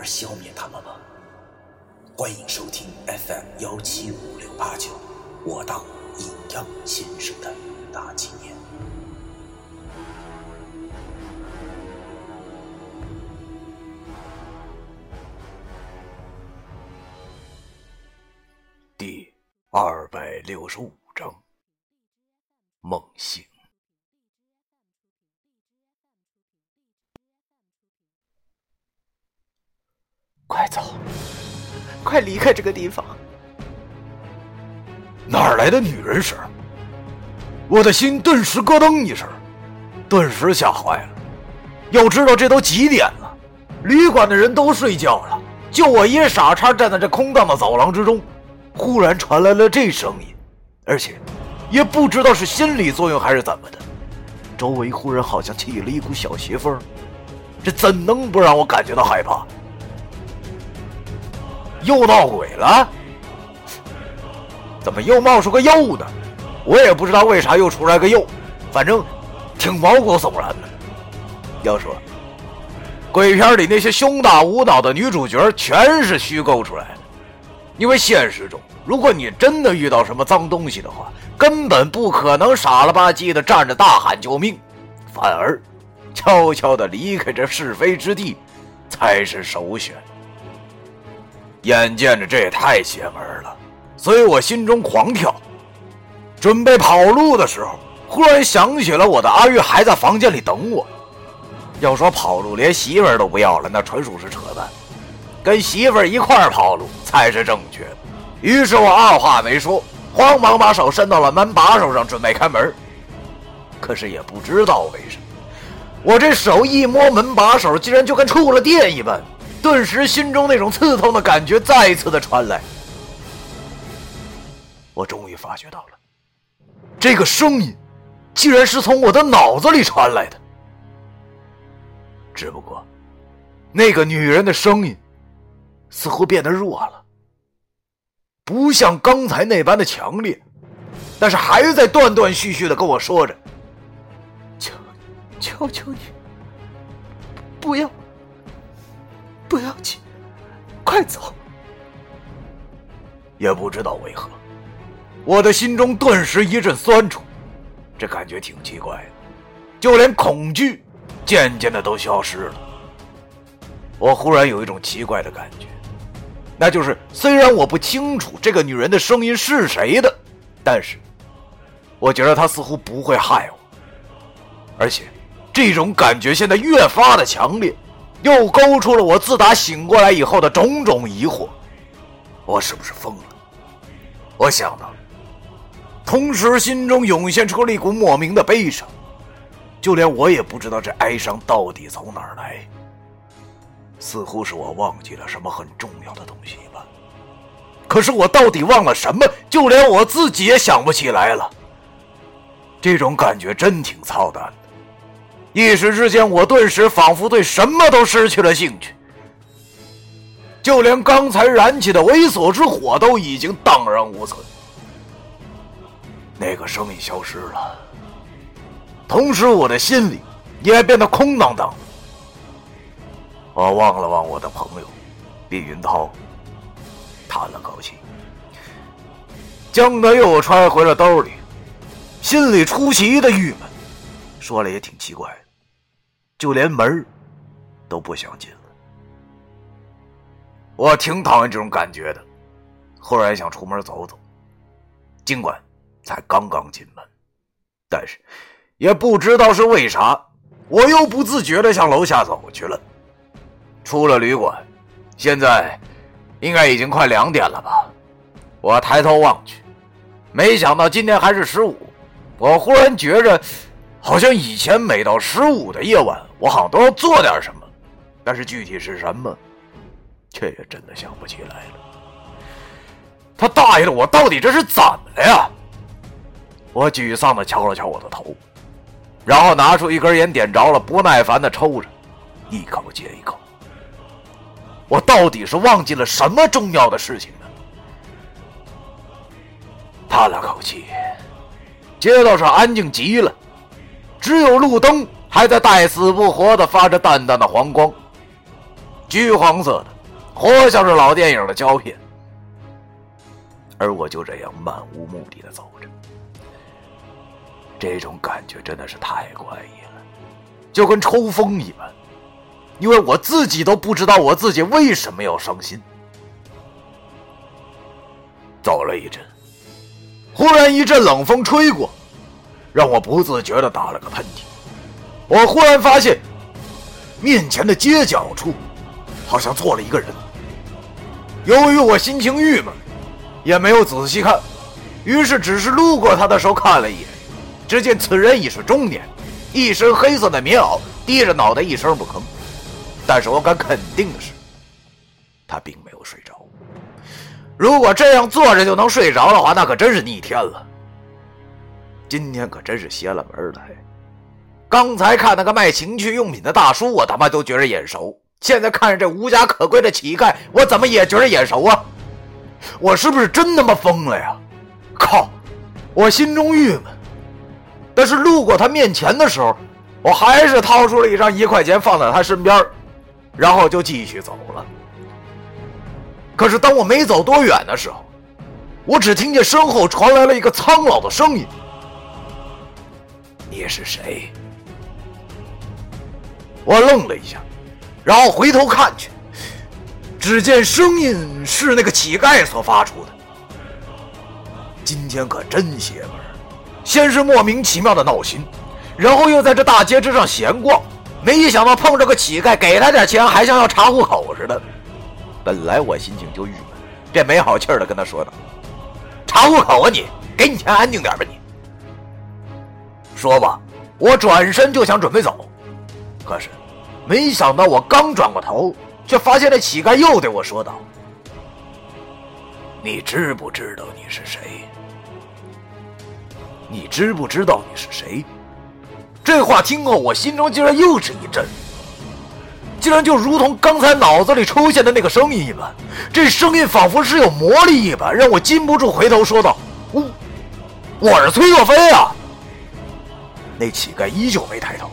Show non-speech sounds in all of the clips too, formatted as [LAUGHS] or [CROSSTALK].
而消灭他们吗？欢迎收听 FM 幺七五六八九，我当阴阳先生的大纪念。第二百六十五章，梦醒。快走！快离开这个地方！哪儿来的女人声？我的心顿时咯噔一声，顿时吓坏了。要知道这都几点了，旅馆的人都睡觉了，就我一傻叉站在这空荡的走廊之中，忽然传来了这声音，而且也不知道是心理作用还是怎么的，周围忽然好像起了一股小邪风，这怎能不让我感觉到害怕？又闹鬼了？怎么又冒出个又呢？我也不知道为啥又出来个又，反正挺毛骨悚然的。要说鬼片里那些胸大无脑的女主角全是虚构出来的，因为现实中，如果你真的遇到什么脏东西的话，根本不可能傻了吧唧的站着大喊救命，反而悄悄的离开这是非之地才是首选。眼见着这也太邪门了，所以我心中狂跳。准备跑路的时候，忽然想起了我的阿玉还在房间里等我。要说跑路连媳妇儿都不要了，那纯属是扯淡。跟媳妇儿一块儿跑路才是正确的。于是我二话没说，慌忙把手伸到了门把手上，准备开门。可是也不知道为什么，我这手一摸门把手，竟然就跟触了电一般。顿时，心中那种刺痛的感觉再一次的传来。我终于发觉到了，这个声音，竟然是从我的脑子里传来的。只不过，那个女人的声音，似乎变得弱了，不像刚才那般的强烈，但是还在断断续续的跟我说着：“求，求求你，不要。”不要紧，快走！也不知道为何，我的心中顿时一阵酸楚，这感觉挺奇怪的，就连恐惧渐渐的都消失了。我忽然有一种奇怪的感觉，那就是虽然我不清楚这个女人的声音是谁的，但是我觉得她似乎不会害我，而且这种感觉现在越发的强烈。又勾出了我自打醒过来以后的种种疑惑：我是不是疯了？我想到，同时心中涌现出了一股莫名的悲伤，就连我也不知道这哀伤到底从哪儿来。似乎是我忘记了什么很重要的东西吧？可是我到底忘了什么？就连我自己也想不起来了。这种感觉真挺操蛋。一时之间，我顿时仿佛对什么都失去了兴趣，就连刚才燃起的猥琐之火都已经荡然无存。那个声音消失了，同时我的心里也变得空荡荡。我望了望我的朋友毕云涛，叹了口气，将他又揣回了兜里，心里出奇的郁闷。说了也挺奇怪。就连门都不想进了，我挺讨厌这种感觉的。忽然想出门走走，尽管才刚刚进门，但是也不知道是为啥，我又不自觉的向楼下走去了。出了旅馆，现在应该已经快两点了吧？我抬头望去，没想到今天还是十五。我忽然觉着。好像以前每到十五的夜晚，我好像都要做点什么，但是具体是什么，却也真的想不起来了。他大爷的，我到底这是怎么了呀？我沮丧的敲了敲我的头，然后拿出一根烟点着了，不耐烦的抽着，一口接一口。我到底是忘记了什么重要的事情呢？叹了口气，街道上安静极了，只有路灯还在带死不活的发着淡淡的黄光，橘黄色的，活像是老电影的胶片。而我就这样漫无目的的走着，这种感觉真的是太怪异了，就跟抽风一般，因为我自己都不知道我自己为什么要伤心。走了一阵，忽然一阵冷风吹过，让我不自觉的打了个喷嚏。我忽然发现，面前的街角处，好像坐了一个人。由于我心情郁闷。也没有仔细看，于是只是路过他的时候看了一眼，只见此人已是中年，一身黑色的棉袄，低着脑袋一声不吭。但是我敢肯定的是，他并没有睡着。如果这样坐着就能睡着的话，那可真是逆天了。今天可真是邪了门了！刚才看那个卖情趣用品的大叔，我他妈都觉着眼熟；现在看着这无家可归的乞丐，我怎么也觉着眼熟啊？我是不是真他妈疯了呀？靠！我心中郁闷，但是路过他面前的时候，我还是掏出了一张一块钱放在他身边，然后就继续走了。可是当我没走多远的时候，我只听见身后传来了一个苍老的声音：“你是谁？”我愣了一下，然后回头看去。只见声音是那个乞丐所发出的。今天可真邪门先是莫名其妙的闹心，然后又在这大街之上闲逛，没想到碰着个乞丐，给他点钱还像要查户口似的。本来我心情就郁闷，便没好气的跟他说道：“查户口啊你！给你钱安静点吧你。”说吧，我转身就想准备走，可是没想到我刚转过头。却发现那乞丐又对我说道：“你知不知道你是谁？你知不知道你是谁？”这话听后，我心中竟然又是一震，竟然就如同刚才脑子里出现的那个声音一般，这声音仿佛是有魔力一般，让我禁不住回头说道：“我，我是崔若飞啊！”那乞丐依旧没抬头，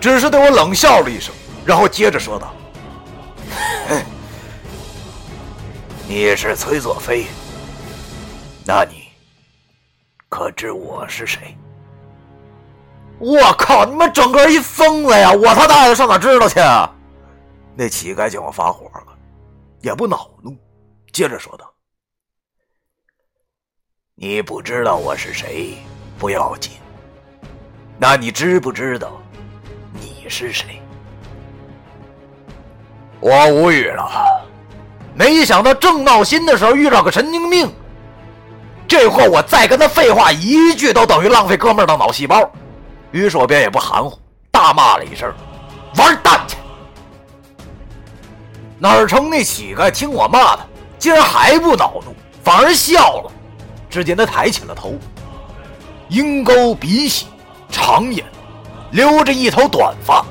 只是对我冷笑了一声，然后接着说道。你是崔作飞，那你可知我是谁？我靠！你们整个一疯子呀！我他大爷上哪知道去啊？那乞丐见我发火了，也不恼怒，接着说道：“你不知道我是谁不要紧，那你知不知道你是谁？”我无语了，没想到正闹心的时候遇到个神经病，这货我再跟他废话一句都等于浪费哥们儿的脑细胞，于是我便也不含糊，大骂了一声：“玩蛋去！”哪成那乞丐听我骂他，竟然还不恼怒，反而笑了。只见他抬起了头，鹰钩鼻息，长眼，留着一头短发，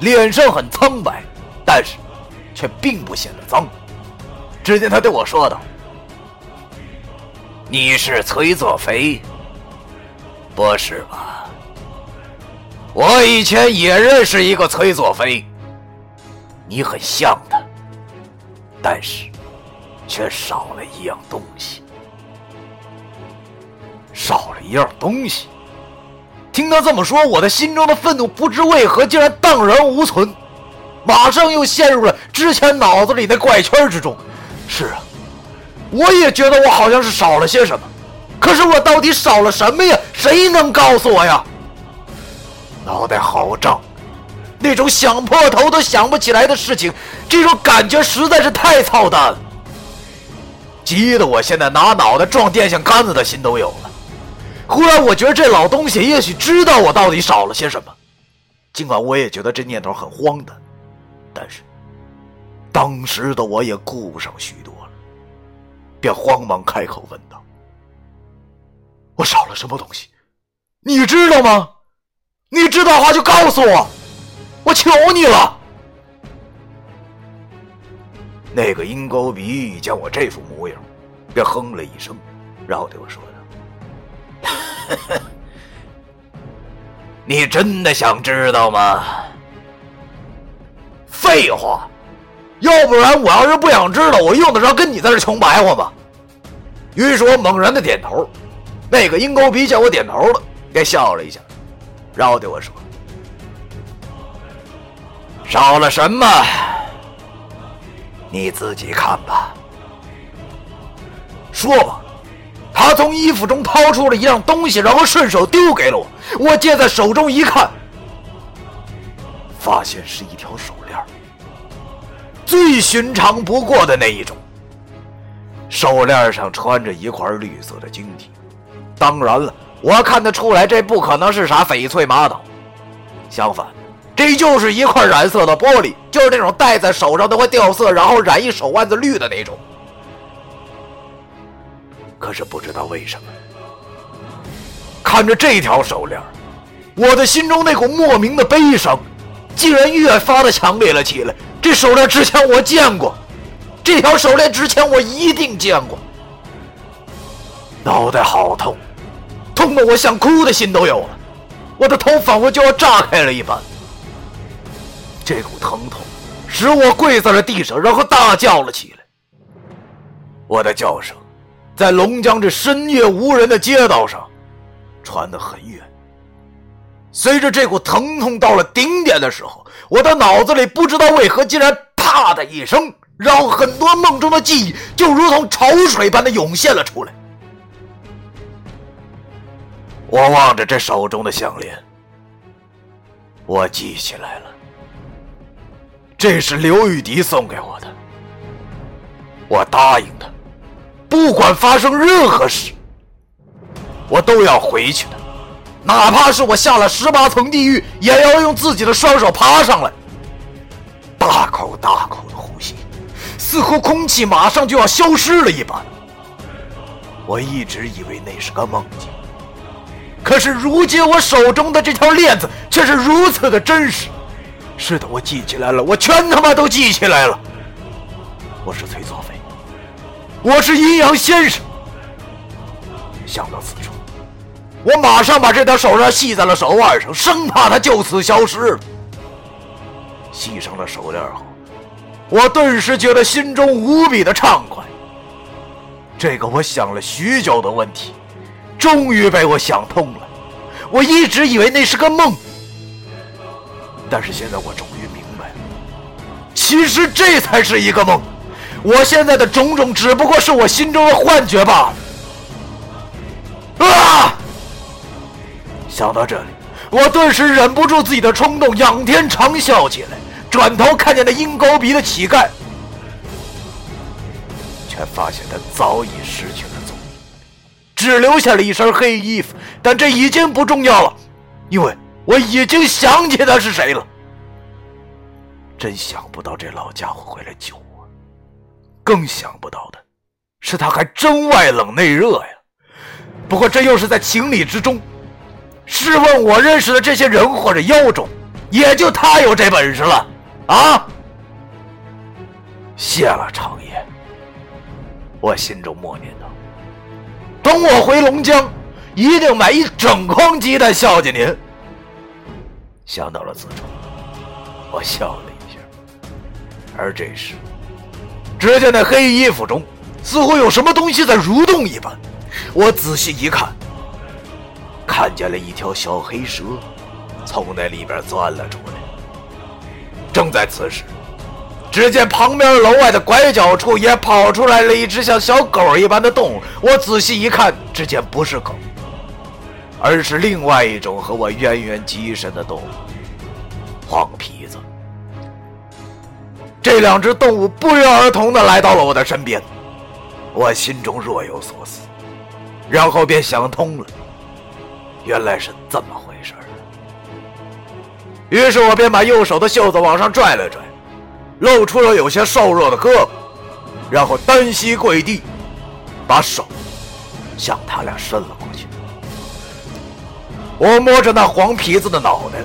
脸上很苍白，但是。却并不显得脏。只见他对我说道：“你是崔作飞，不是吧？我以前也认识一个崔作飞，你很像他，但是却少了一样东西，少了一样东西。”听他这么说，我的心中的愤怒不知为何竟然荡然无存。马上又陷入了之前脑子里的怪圈之中。是啊，我也觉得我好像是少了些什么，可是我到底少了什么呀？谁能告诉我呀？脑袋好胀，那种想破头都想不起来的事情，这种感觉实在是太操蛋了，急得我现在拿脑袋撞电线杆子的心都有了。忽然，我觉得这老东西也许知道我到底少了些什么，尽管我也觉得这念头很荒诞。但是，当时的我也顾不上许多了，便慌忙开口问道：“我少了什么东西？你知道吗？你知道的话就告诉我，我求你了。”那个鹰钩鼻见我这副模样，便哼了一声，然后对我说：“ [LAUGHS] 你真的想知道吗？”废话，要不然我要是不想知道，我用得着跟你在这穷白话吗？于是我猛然的点头。那个鹰钩鼻见我点头了，便笑了一下，然后对我说：“少了什么？”你自己看吧。说吧，他从衣服中掏出了一样东西，然后顺手丢给了我。我接在手中一看，发现是一条手链，最寻常不过的那一种。手链上穿着一块绿色的晶体，当然了，我看得出来，这不可能是啥翡翠玛瑙，相反。这就是一块染色的玻璃，就是那种戴在手上都会掉色，然后染一手腕子绿的那种。可是不知道为什么，看着这条手链，我的心中那股莫名的悲伤，竟然越发的强烈了起来。这手链之前我见过，这条手链之前我一定见过。脑袋好痛，痛的我想哭的心都有了，我的头仿佛就要炸开了一般。这股疼痛使我跪在了地上，然后大叫了起来。我的叫声在龙江这深夜无人的街道上传得很远。随着这股疼痛到了顶点的时候，我的脑子里不知道为何竟然“啪”的一声，然后很多梦中的记忆就如同潮水般的涌现了出来。我望着这手中的项链，我记起来了。这是刘雨迪送给我的，我答应他，不管发生任何事，我都要回去的，哪怕是我下了十八层地狱，也要用自己的双手爬上来。大口大口的呼吸，似乎空气马上就要消失了一般。我一直以为那是个梦境，可是如今我手中的这条链子却是如此的真实。是的，我记起来了，我全他妈都记起来了。我是崔作飞，我是阴阳先生。想到此处，我马上把这条手链系在了手腕上，生怕它就此消失了。系上了手链后，我顿时觉得心中无比的畅快。这个我想了许久的问题，终于被我想通了。我一直以为那是个梦。但是现在我终于明白了，其实这才是一个梦，我现在的种种只不过是我心中的幻觉罢了。啊！想到这里，我顿时忍不住自己的冲动，仰天长啸起来。转头看见那鹰钩鼻的乞丐，却发现他早已失去了踪影，只留下了一身黑衣服。但这已经不重要了，因为。我已经想起他是谁了，真想不到这老家伙会来救我，更想不到的是他还真外冷内热呀。不过这又是在情理之中。试问我认识的这些人或者妖种，也就他有这本事了啊！谢了长爷，我心中默念道：“等我回龙江，一定买一整筐鸡蛋孝敬您。”想到了此处，我笑了一下。而这时，只见那黑衣服中似乎有什么东西在蠕动一般。我仔细一看，看见了一条小黑蛇从那里边钻了出来。正在此时，只见旁边楼外的拐角处也跑出来了一只像小狗一般的动物。我仔细一看，只见不是狗。而是另外一种和我渊源极深的动物——黄皮。这两只动物不约而同的来到了我的身边，我心中若有所思，然后便想通了，原来是这么回事儿。于是我便把右手的袖子往上拽了拽，露出了有些瘦弱的胳膊，然后单膝跪地，把手向他俩伸了过去。我摸着那黄皮子的脑袋，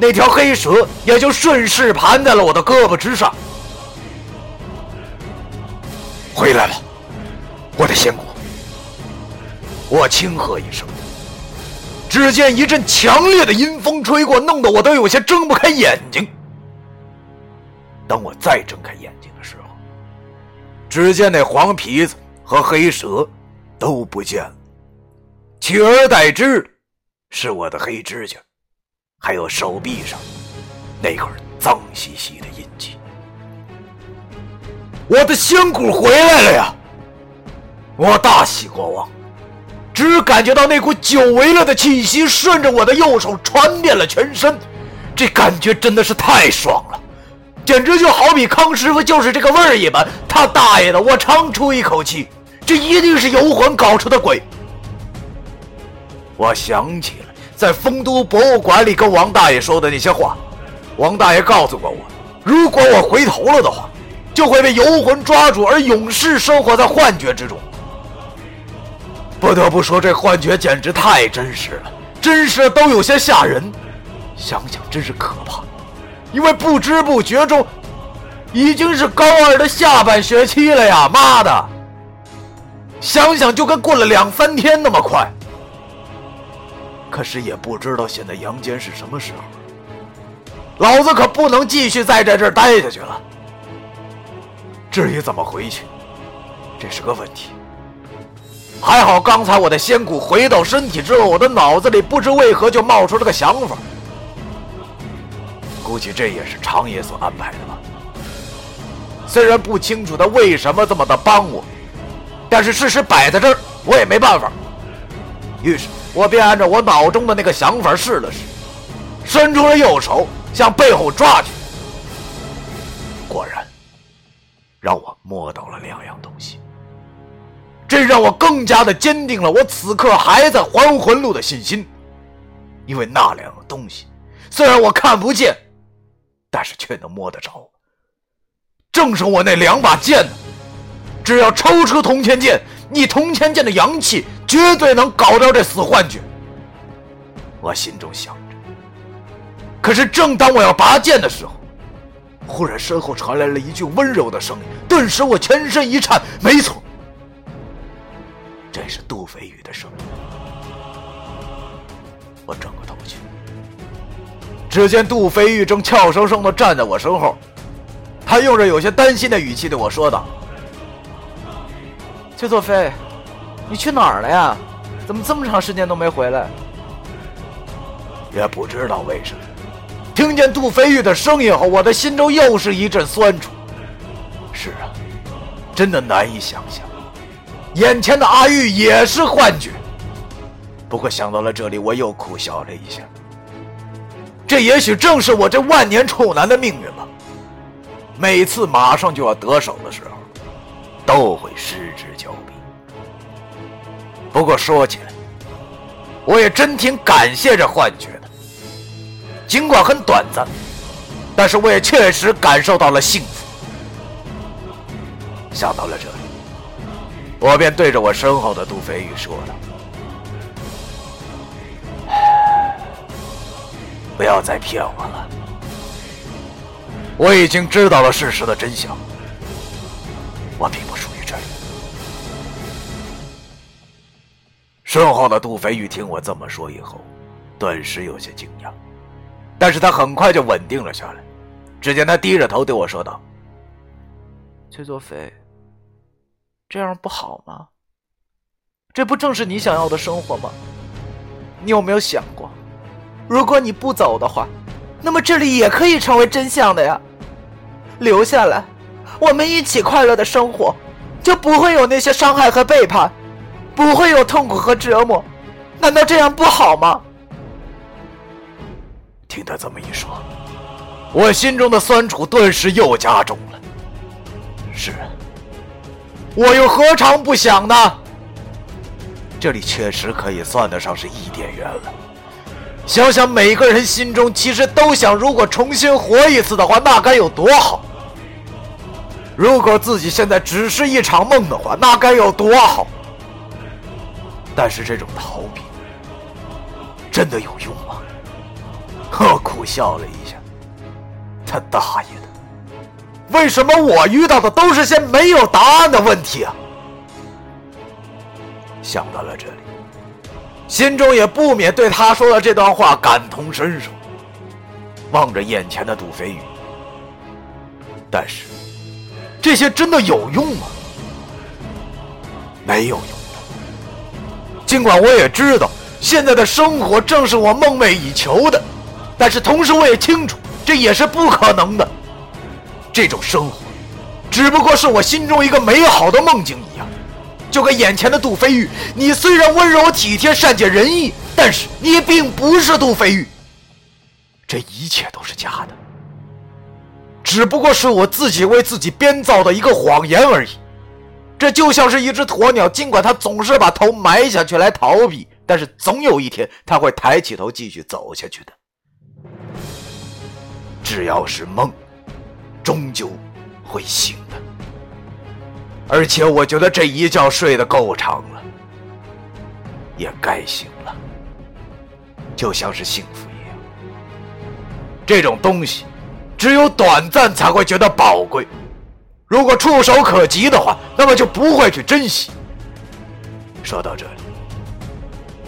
那条黑蛇也就顺势盘在了我的胳膊之上。回来了，我的仙骨！我轻喝一声。只见一阵强烈的阴风吹过，弄得我都有些睁不开眼睛。当我再睁开眼睛的时候，只见那黄皮子和黑蛇都不见了，取而代之是我的黑指甲，还有手臂上那块脏兮兮的印记。我的仙骨回来了呀！我大喜过望。只感觉到那股久违了的气息顺着我的右手传遍了全身，这感觉真的是太爽了，简直就好比康师傅就是这个味儿一般。他大爷的！我长出一口气，这一定是游魂搞出的鬼。我想起在丰都博物馆里跟王大爷说的那些话，王大爷告诉过我，如果我回头了的话，就会被游魂抓住而永世生活在幻觉之中。不得不说，这幻觉简直太真实了，真实都有些吓人。想想真是可怕，因为不知不觉中，已经是高二的下半学期了呀！妈的，想想就跟过了两三天那么快。可是也不知道现在阳间是什么时候，老子可不能继续再在这儿待下去了。至于怎么回去，这是个问题。还好，刚才我的仙骨回到身体之后，我的脑子里不知为何就冒出了个想法。估计这也是长爷所安排的吧。虽然不清楚他为什么这么的帮我，但是事实摆在这儿，我也没办法。于是我便按照我脑中的那个想法试了试，伸出了右手向背后抓去。果然，让我摸到了两样东西。这让我更加的坚定了我此刻还在还魂路的信心，因为那两样东西虽然我看不见，但是却能摸得着。正是我那两把剑呢，只要抽出铜钱剑，你铜钱剑的阳气绝对能搞掉这死幻觉。我心中想着，可是正当我要拔剑的时候，忽然身后传来了一句温柔的声音，顿时我全身一颤。没错。这是杜飞宇的声音。我转过头去，只见杜飞宇正俏生生的站在我身后，他用着有些担心的语气对我说道：“崔作飞，你去哪儿了呀？怎么这么长时间都没回来？”也不知道为什么，听见杜飞玉的声音后，我的心中又是一阵酸楚。是啊，真的难以想象。眼前的阿玉也是幻觉，不过想到了这里，我又苦笑了一下。这也许正是我这万年处男的命运吧。每次马上就要得手的时候，都会失之。不过说起来，我也真挺感谢这幻觉的，尽管很短暂，但是我也确实感受到了幸福。想到了这里。我便对着我身后的杜飞宇说道：“不要再骗我了，我已经知道了事实的真相。身后的杜飞宇听我这么说以后，顿时有些惊讶，但是他很快就稳定了下来。只见他低着头对我说道：“崔作飞。”这样不好吗？这不正是你想要的生活吗？你有没有想过，如果你不走的话，那么这里也可以成为真相的呀。留下来，我们一起快乐的生活，就不会有那些伤害和背叛，不会有痛苦和折磨。难道这样不好吗？听他这么一说，我心中的酸楚顿时又加重了。是。我又何尝不想呢？这里确实可以算得上是伊甸园了。想想每个人心中其实都想，如果重新活一次的话，那该有多好！如果自己现在只是一场梦的话，那该有多好！但是这种逃避真的有用吗？我苦笑了一下，他大爷的！为什么我遇到的都是些没有答案的问题啊？想到了这里，心中也不免对他说的这段话感同身受。望着眼前的杜飞宇，但是这些真的有用吗？没有用。尽管我也知道现在的生活正是我梦寐以求的，但是同时我也清楚这也是不可能的。这种生活，只不过是我心中一个美好的梦境一样，就跟眼前的杜飞玉。你虽然温柔体贴、善解人意，但是你并不是杜飞玉。这一切都是假的，只不过是我自己为自己编造的一个谎言而已。这就像是一只鸵鸟，尽管它总是把头埋下去来逃避，但是总有一天它会抬起头继续走下去的。只要是梦。终究会醒的，而且我觉得这一觉睡得够长了，也该醒了。就像是幸福一样，这种东西只有短暂才会觉得宝贵，如果触手可及的话，那么就不会去珍惜。说到这里，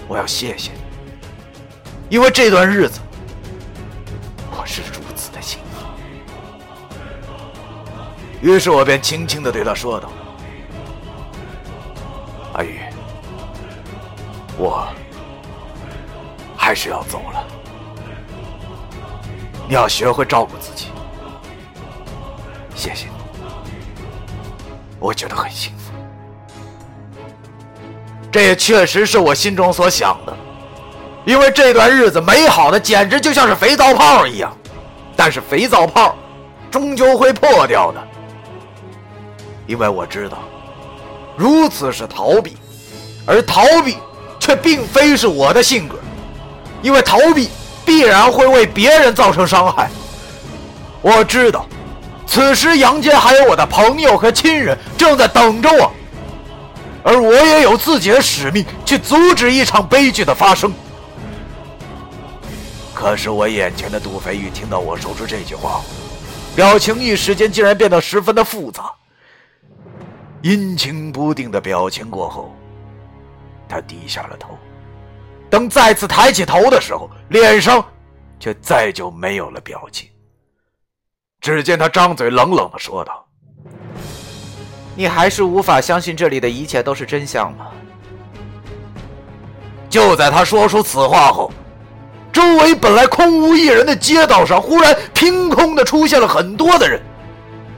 我要谢谢你，因为这段日子我是如此的幸福。于是我便轻轻的对他说道：“阿宇，我还是要走了。你要学会照顾自己。谢谢你，我觉得很幸福。这也确实是我心中所想的，因为这段日子美好的简直就像是肥皂泡一样。但是肥皂泡终究会破掉的。”因为我知道，如此是逃避，而逃避却并非是我的性格，因为逃避必然会为别人造成伤害。我知道，此时阳间还有我的朋友和亲人正在等着我，而我也有自己的使命去阻止一场悲剧的发生。可是我眼前的杜飞玉听到我说出这句话，表情一时间竟然变得十分的复杂。阴晴不定的表情过后，他低下了头。等再次抬起头的时候，脸上却再就没有了表情。只见他张嘴冷冷的说道：“你还是无法相信这里的一切都是真相吗？”就在他说出此话后，周围本来空无一人的街道上，忽然凭空的出现了很多的人。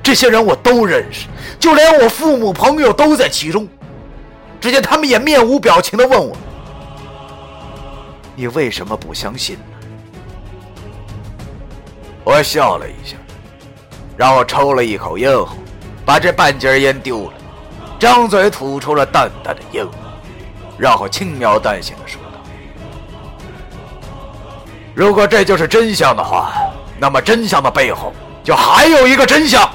这些人我都认识，就连我父母朋友都在其中。只见他们也面无表情的问我：“你为什么不相信呢？”我笑了一下，然后抽了一口烟后，把这半截烟丢了，张嘴吐出了淡淡的烟雾，然后轻描淡写的说道：“如果这就是真相的话，那么真相的背后就还有一个真相。”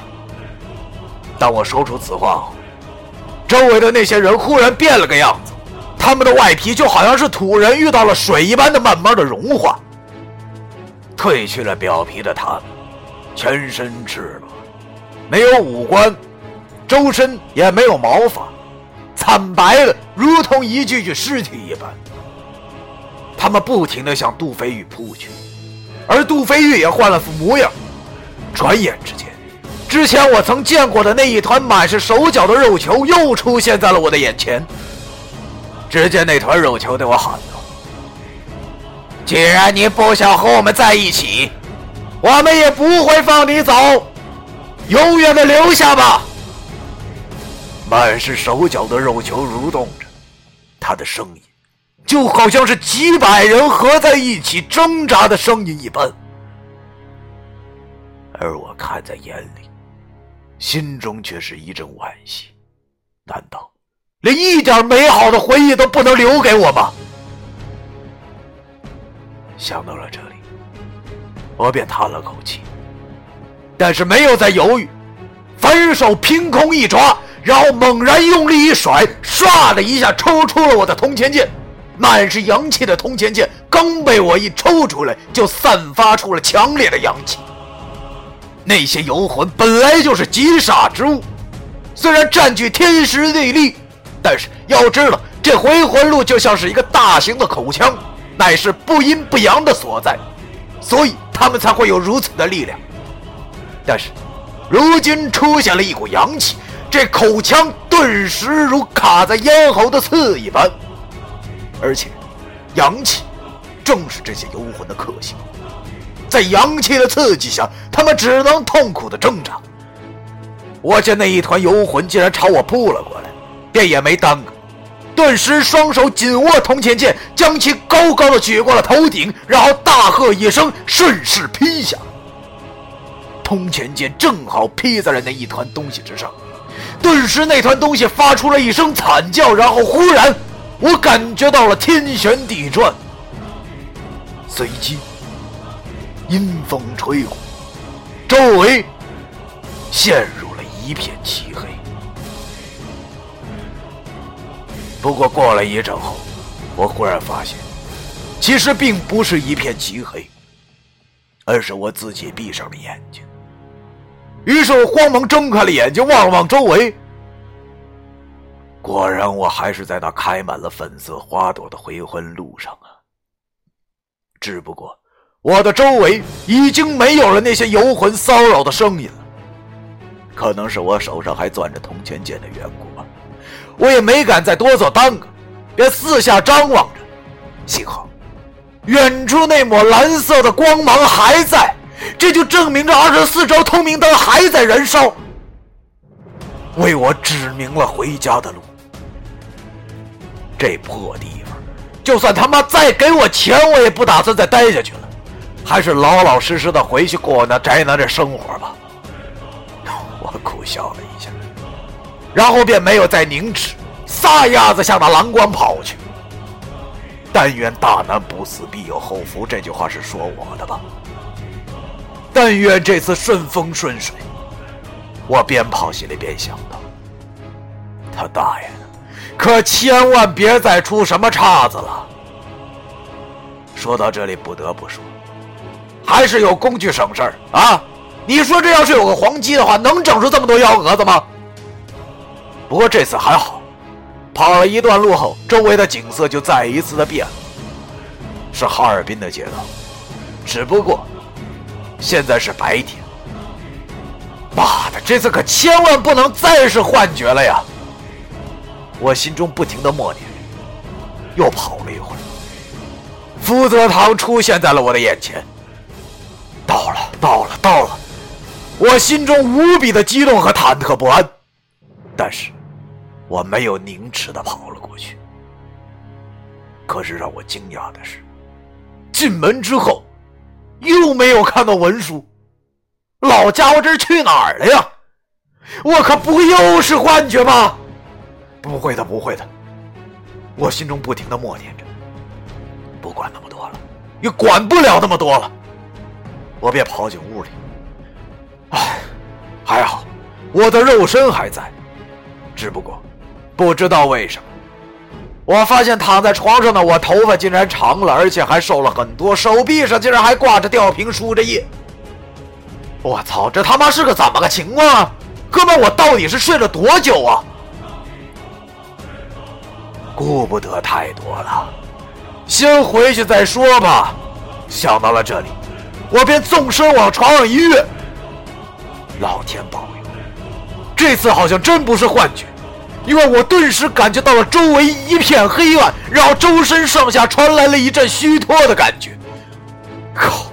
当我说出此话后，周围的那些人忽然变了个样子，他们的外皮就好像是土人遇到了水一般的慢慢的融化。褪去了表皮的他们，全身赤裸，没有五官，周身也没有毛发，惨白的如同一具具尸体一般。他们不停的向杜飞玉扑去，而杜飞玉也换了副模样，转眼之间。之前我曾见过的那一团满是手脚的肉球又出现在了我的眼前。只见那团肉球对我喊道：“既然你不想和我们在一起，我们也不会放你走，永远的留下吧。”满是手脚的肉球蠕动着，他的声音就好像是几百人合在一起挣扎的声音一般，而我看在眼里。心中却是一阵惋惜，难道连一点美好的回忆都不能留给我吗？想到了这，我便叹了口气，但是没有再犹豫，反手凭空一抓，然后猛然用力一甩，唰的一下抽出了我的铜钱剑。满是阳气的铜钱剑刚被我一抽出来，就散发出了强烈的阳气。那些游魂本来就是极煞之物，虽然占据天时地利，但是要知道，这回魂路就像是一个大型的口腔，乃是不阴不阳的所在，所以他们才会有如此的力量。但是，如今出现了一股阳气，这口腔顿时如卡在咽喉的刺一般。而且，阳气正是这些游魂的克星。在阳气的刺激下，他们只能痛苦的挣扎。我见那一团游魂竟然朝我扑了过来，便也没耽搁，顿时双手紧握铜钱剑，将其高高的举过了头顶，然后大喝一声，顺势劈下。铜钱剑正好劈在了那一团东西之上，顿时那团东西发出了一声惨叫，然后忽然，我感觉到了天旋地转，随即。阴风吹过，周围陷入了一片漆黑。不过过了一阵后，我忽然发现，其实并不是一片漆黑，而是我自己闭上了眼睛。于是我慌忙睁开了眼睛，望了望周围，果然我还是在那开满了粉色花朵的回魂路上啊。只不过。我的周围已经没有了那些游魂骚扰的声音了，可能是我手上还攥着铜钱剑的缘故。我也没敢再多做耽搁，便四下张望着。幸好，远处那抹蓝色的光芒还在，这就证明着二十四招通明灯还在燃烧，为我指明了回家的路。这破地方，就算他妈再给我钱，我也不打算再待下去了。还是老老实实的回去过那宅男的生活吧。[LAUGHS] 我苦笑了一下，然后便没有再凝视，撒丫子向那蓝光跑去。但愿大难不死必有后福，这句话是说我的吧？但愿这次顺风顺水。我边跑心里边想到：他大爷的，可千万别再出什么岔子了。说到这里，不得不说。还是有工具省事儿啊！你说这要是有个黄鸡的话，能整出这么多幺蛾子吗？不过这次还好，跑了一段路后，周围的景色就再一次的变了，是哈尔滨的街道，只不过现在是白天。妈的，这次可千万不能再是幻觉了呀！我心中不停的默念，又跑了一会儿，福泽堂出现在了我的眼前。到了，到了，到了！我心中无比的激动和忐忑不安，但是我没有凝迟的跑了过去。可是让我惊讶的是，进门之后又没有看到文书。老家伙，这是去哪儿了呀？我可不会又是幻觉吗？不会的，不会的！我心中不停的默念着。不管那么多了，也管不了那么多了。我便跑进屋里，唉，还好我的肉身还在，只不过不知道为什么，我发现躺在床上的我头发竟然长了，而且还瘦了很多，手臂上竟然还挂着吊瓶输着液。我操，这他妈是个怎么个情况？哥们，我到底是睡了多久啊？顾不得太多了，先回去再说吧。想到了这里。我便纵身往床上一跃，老天保佑，这次好像真不是幻觉，因为我顿时感觉到了周围一片黑暗，然后周身上下传来了一阵虚脱的感觉。靠！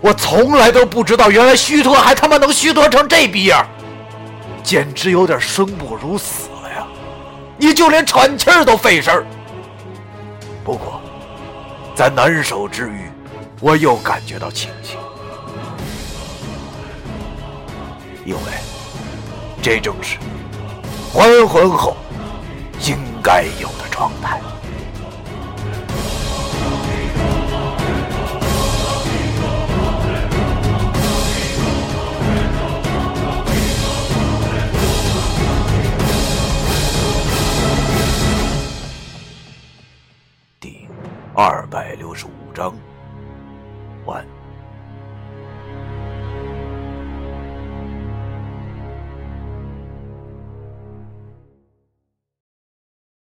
我从来都不知道，原来虚脱还他妈能虚脱成这逼样，简直有点生不如死了呀！你就连喘气儿都费事儿。不过，在难受之余。我又感觉到庆幸，因为这正是还魂后应该有的状态。第二百六十五章，完。